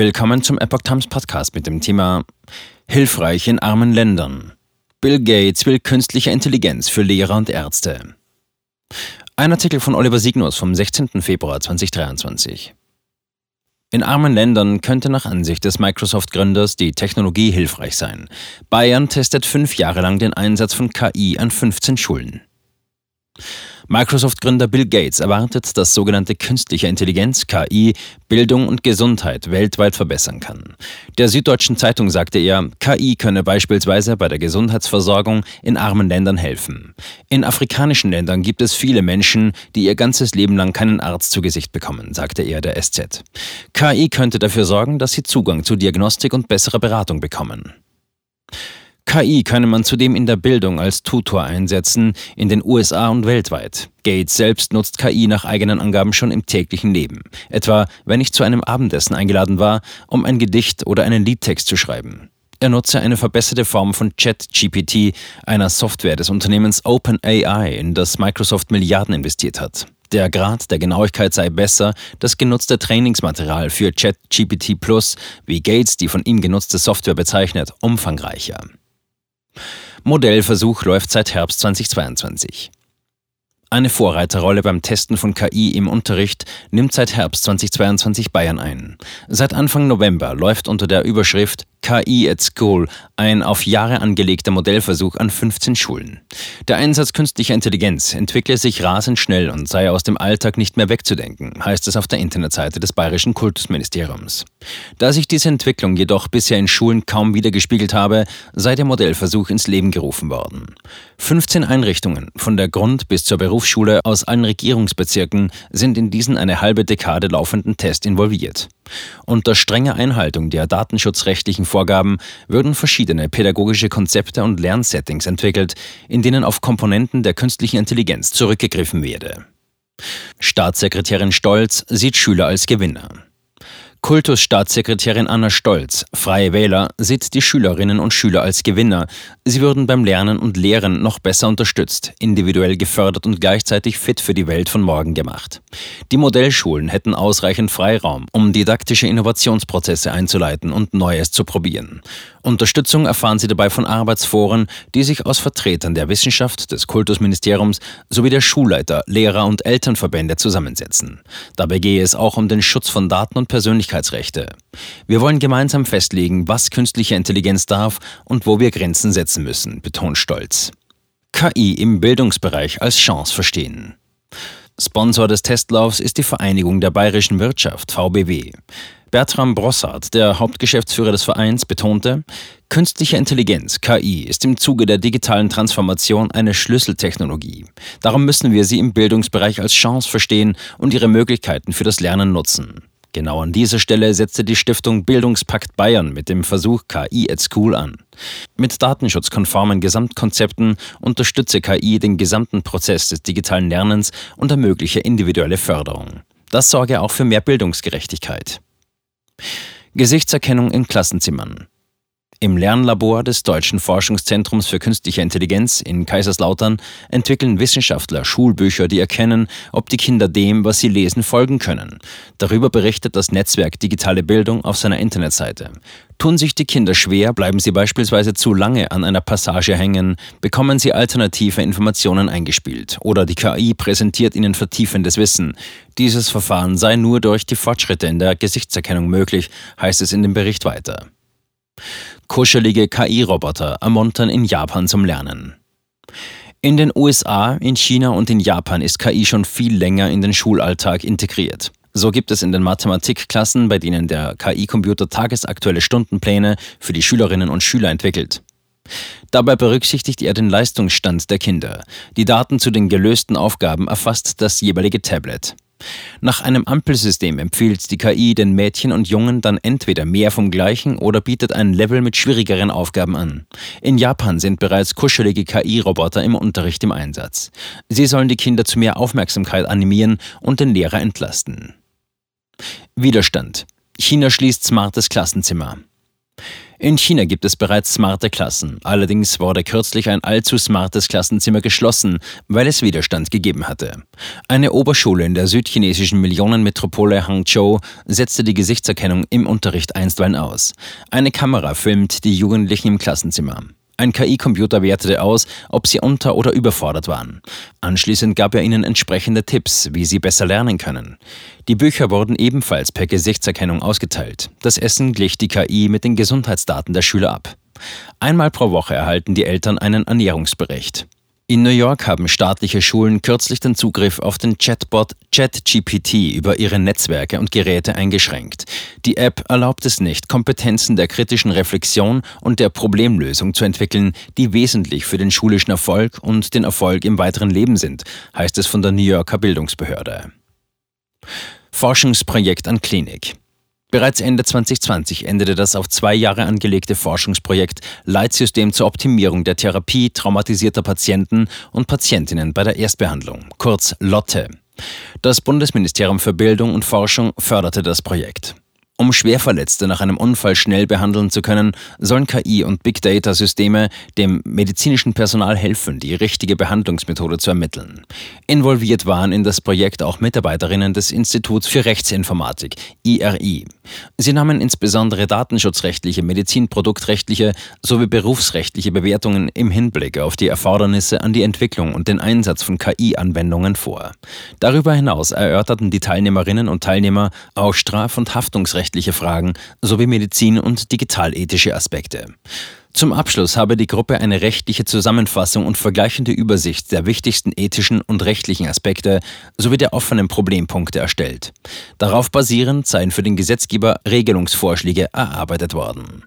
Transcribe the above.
Willkommen zum Epoch Times Podcast mit dem Thema Hilfreich in armen Ländern. Bill Gates will künstliche Intelligenz für Lehrer und Ärzte. Ein Artikel von Oliver Signus vom 16. Februar 2023. In armen Ländern könnte nach Ansicht des Microsoft-Gründers die Technologie hilfreich sein. Bayern testet fünf Jahre lang den Einsatz von KI an 15 Schulen. Microsoft-Gründer Bill Gates erwartet, dass sogenannte künstliche Intelligenz, KI, Bildung und Gesundheit weltweit verbessern kann. Der Süddeutschen Zeitung sagte er, KI könne beispielsweise bei der Gesundheitsversorgung in armen Ländern helfen. In afrikanischen Ländern gibt es viele Menschen, die ihr ganzes Leben lang keinen Arzt zu Gesicht bekommen, sagte er der SZ. KI könnte dafür sorgen, dass sie Zugang zu Diagnostik und bessere Beratung bekommen. KI könne man zudem in der Bildung als Tutor einsetzen, in den USA und weltweit. Gates selbst nutzt KI nach eigenen Angaben schon im täglichen Leben. Etwa, wenn ich zu einem Abendessen eingeladen war, um ein Gedicht oder einen Liedtext zu schreiben. Er nutze eine verbesserte Form von ChatGPT, einer Software des Unternehmens OpenAI, in das Microsoft Milliarden investiert hat. Der Grad der Genauigkeit sei besser, das genutzte Trainingsmaterial für ChatGPT Plus, wie Gates die von ihm genutzte Software bezeichnet, umfangreicher. Modellversuch läuft seit Herbst 2022. Eine Vorreiterrolle beim Testen von KI im Unterricht nimmt seit Herbst 2022 Bayern ein. Seit Anfang November läuft unter der Überschrift KI at School, ein auf Jahre angelegter Modellversuch an 15 Schulen. Der Einsatz künstlicher Intelligenz entwickle sich rasend schnell und sei aus dem Alltag nicht mehr wegzudenken, heißt es auf der Internetseite des Bayerischen Kultusministeriums. Da sich diese Entwicklung jedoch bisher in Schulen kaum wiedergespiegelt habe, sei der Modellversuch ins Leben gerufen worden. 15 Einrichtungen, von der Grund- bis zur Berufsschule aus allen Regierungsbezirken, sind in diesen eine halbe Dekade laufenden Test involviert. Unter strenger Einhaltung der datenschutzrechtlichen Vorgaben würden verschiedene pädagogische Konzepte und Lernsettings entwickelt, in denen auf Komponenten der künstlichen Intelligenz zurückgegriffen werde. Staatssekretärin Stolz sieht Schüler als Gewinner. Kultusstaatssekretärin Anna Stolz, Freie Wähler, sieht die Schülerinnen und Schüler als Gewinner. Sie würden beim Lernen und Lehren noch besser unterstützt, individuell gefördert und gleichzeitig fit für die Welt von morgen gemacht. Die Modellschulen hätten ausreichend Freiraum, um didaktische Innovationsprozesse einzuleiten und Neues zu probieren. Unterstützung erfahren sie dabei von Arbeitsforen, die sich aus Vertretern der Wissenschaft, des Kultusministeriums sowie der Schulleiter, Lehrer und Elternverbände zusammensetzen. Dabei gehe es auch um den Schutz von Daten und Persönlichkeitsrechte. Wir wollen gemeinsam festlegen, was künstliche Intelligenz darf und wo wir Grenzen setzen müssen, betont Stolz. KI im Bildungsbereich als Chance verstehen. Sponsor des Testlaufs ist die Vereinigung der bayerischen Wirtschaft, VBW. Bertram Brossard, der Hauptgeschäftsführer des Vereins, betonte, künstliche Intelligenz, KI, ist im Zuge der digitalen Transformation eine Schlüsseltechnologie. Darum müssen wir sie im Bildungsbereich als Chance verstehen und ihre Möglichkeiten für das Lernen nutzen. Genau an dieser Stelle setzte die Stiftung Bildungspakt Bayern mit dem Versuch KI at School an. Mit datenschutzkonformen Gesamtkonzepten unterstütze KI den gesamten Prozess des digitalen Lernens und ermögliche individuelle Förderung. Das sorge auch für mehr Bildungsgerechtigkeit. Gesichtserkennung in Klassenzimmern. Im Lernlabor des Deutschen Forschungszentrums für künstliche Intelligenz in Kaiserslautern entwickeln Wissenschaftler Schulbücher, die erkennen, ob die Kinder dem, was sie lesen, folgen können. Darüber berichtet das Netzwerk Digitale Bildung auf seiner Internetseite. Tun sich die Kinder schwer, bleiben sie beispielsweise zu lange an einer Passage hängen, bekommen sie alternative Informationen eingespielt oder die KI präsentiert ihnen vertiefendes Wissen. Dieses Verfahren sei nur durch die Fortschritte in der Gesichtserkennung möglich, heißt es in dem Bericht weiter. Kuschelige KI-Roboter ermuntern in Japan zum Lernen. In den USA, in China und in Japan ist KI schon viel länger in den Schulalltag integriert. So gibt es in den Mathematikklassen, bei denen der KI-Computer tagesaktuelle Stundenpläne für die Schülerinnen und Schüler entwickelt. Dabei berücksichtigt er den Leistungsstand der Kinder. Die Daten zu den gelösten Aufgaben erfasst das jeweilige Tablet. Nach einem Ampelsystem empfiehlt die KI den Mädchen und Jungen dann entweder mehr vom gleichen oder bietet ein Level mit schwierigeren Aufgaben an. In Japan sind bereits kuschelige KI-Roboter im Unterricht im Einsatz. Sie sollen die Kinder zu mehr Aufmerksamkeit animieren und den Lehrer entlasten. Widerstand. China schließt smartes Klassenzimmer. In China gibt es bereits smarte Klassen. Allerdings wurde kürzlich ein allzu smartes Klassenzimmer geschlossen, weil es Widerstand gegeben hatte. Eine Oberschule in der südchinesischen Millionenmetropole Hangzhou setzte die Gesichtserkennung im Unterricht einstweilen aus. Eine Kamera filmt die Jugendlichen im Klassenzimmer. Ein KI-Computer wertete aus, ob sie unter- oder überfordert waren. Anschließend gab er ihnen entsprechende Tipps, wie sie besser lernen können. Die Bücher wurden ebenfalls per Gesichtserkennung ausgeteilt. Das Essen glich die KI mit den Gesundheitsdaten der Schüler ab. Einmal pro Woche erhalten die Eltern einen Ernährungsbericht. In New York haben staatliche Schulen kürzlich den Zugriff auf den Chatbot ChatGPT über ihre Netzwerke und Geräte eingeschränkt. Die App erlaubt es nicht, Kompetenzen der kritischen Reflexion und der Problemlösung zu entwickeln, die wesentlich für den schulischen Erfolg und den Erfolg im weiteren Leben sind, heißt es von der New Yorker Bildungsbehörde. Forschungsprojekt an Klinik. Bereits Ende 2020 endete das auf zwei Jahre angelegte Forschungsprojekt Leitsystem zur Optimierung der Therapie traumatisierter Patienten und Patientinnen bei der Erstbehandlung, kurz Lotte. Das Bundesministerium für Bildung und Forschung förderte das Projekt. Um Schwerverletzte nach einem Unfall schnell behandeln zu können, sollen KI- und Big Data-Systeme dem medizinischen Personal helfen, die richtige Behandlungsmethode zu ermitteln. Involviert waren in das Projekt auch Mitarbeiterinnen des Instituts für Rechtsinformatik, IRI. Sie nahmen insbesondere datenschutzrechtliche, medizinproduktrechtliche sowie berufsrechtliche Bewertungen im Hinblick auf die Erfordernisse an die Entwicklung und den Einsatz von KI-Anwendungen vor. Darüber hinaus erörterten die Teilnehmerinnen und Teilnehmer auch straf- und haftungsrechtliche Fragen sowie medizin- und digitalethische Aspekte. Zum Abschluss habe die Gruppe eine rechtliche Zusammenfassung und vergleichende Übersicht der wichtigsten ethischen und rechtlichen Aspekte sowie der offenen Problempunkte erstellt. Darauf basierend seien für den Gesetzgeber Regelungsvorschläge erarbeitet worden.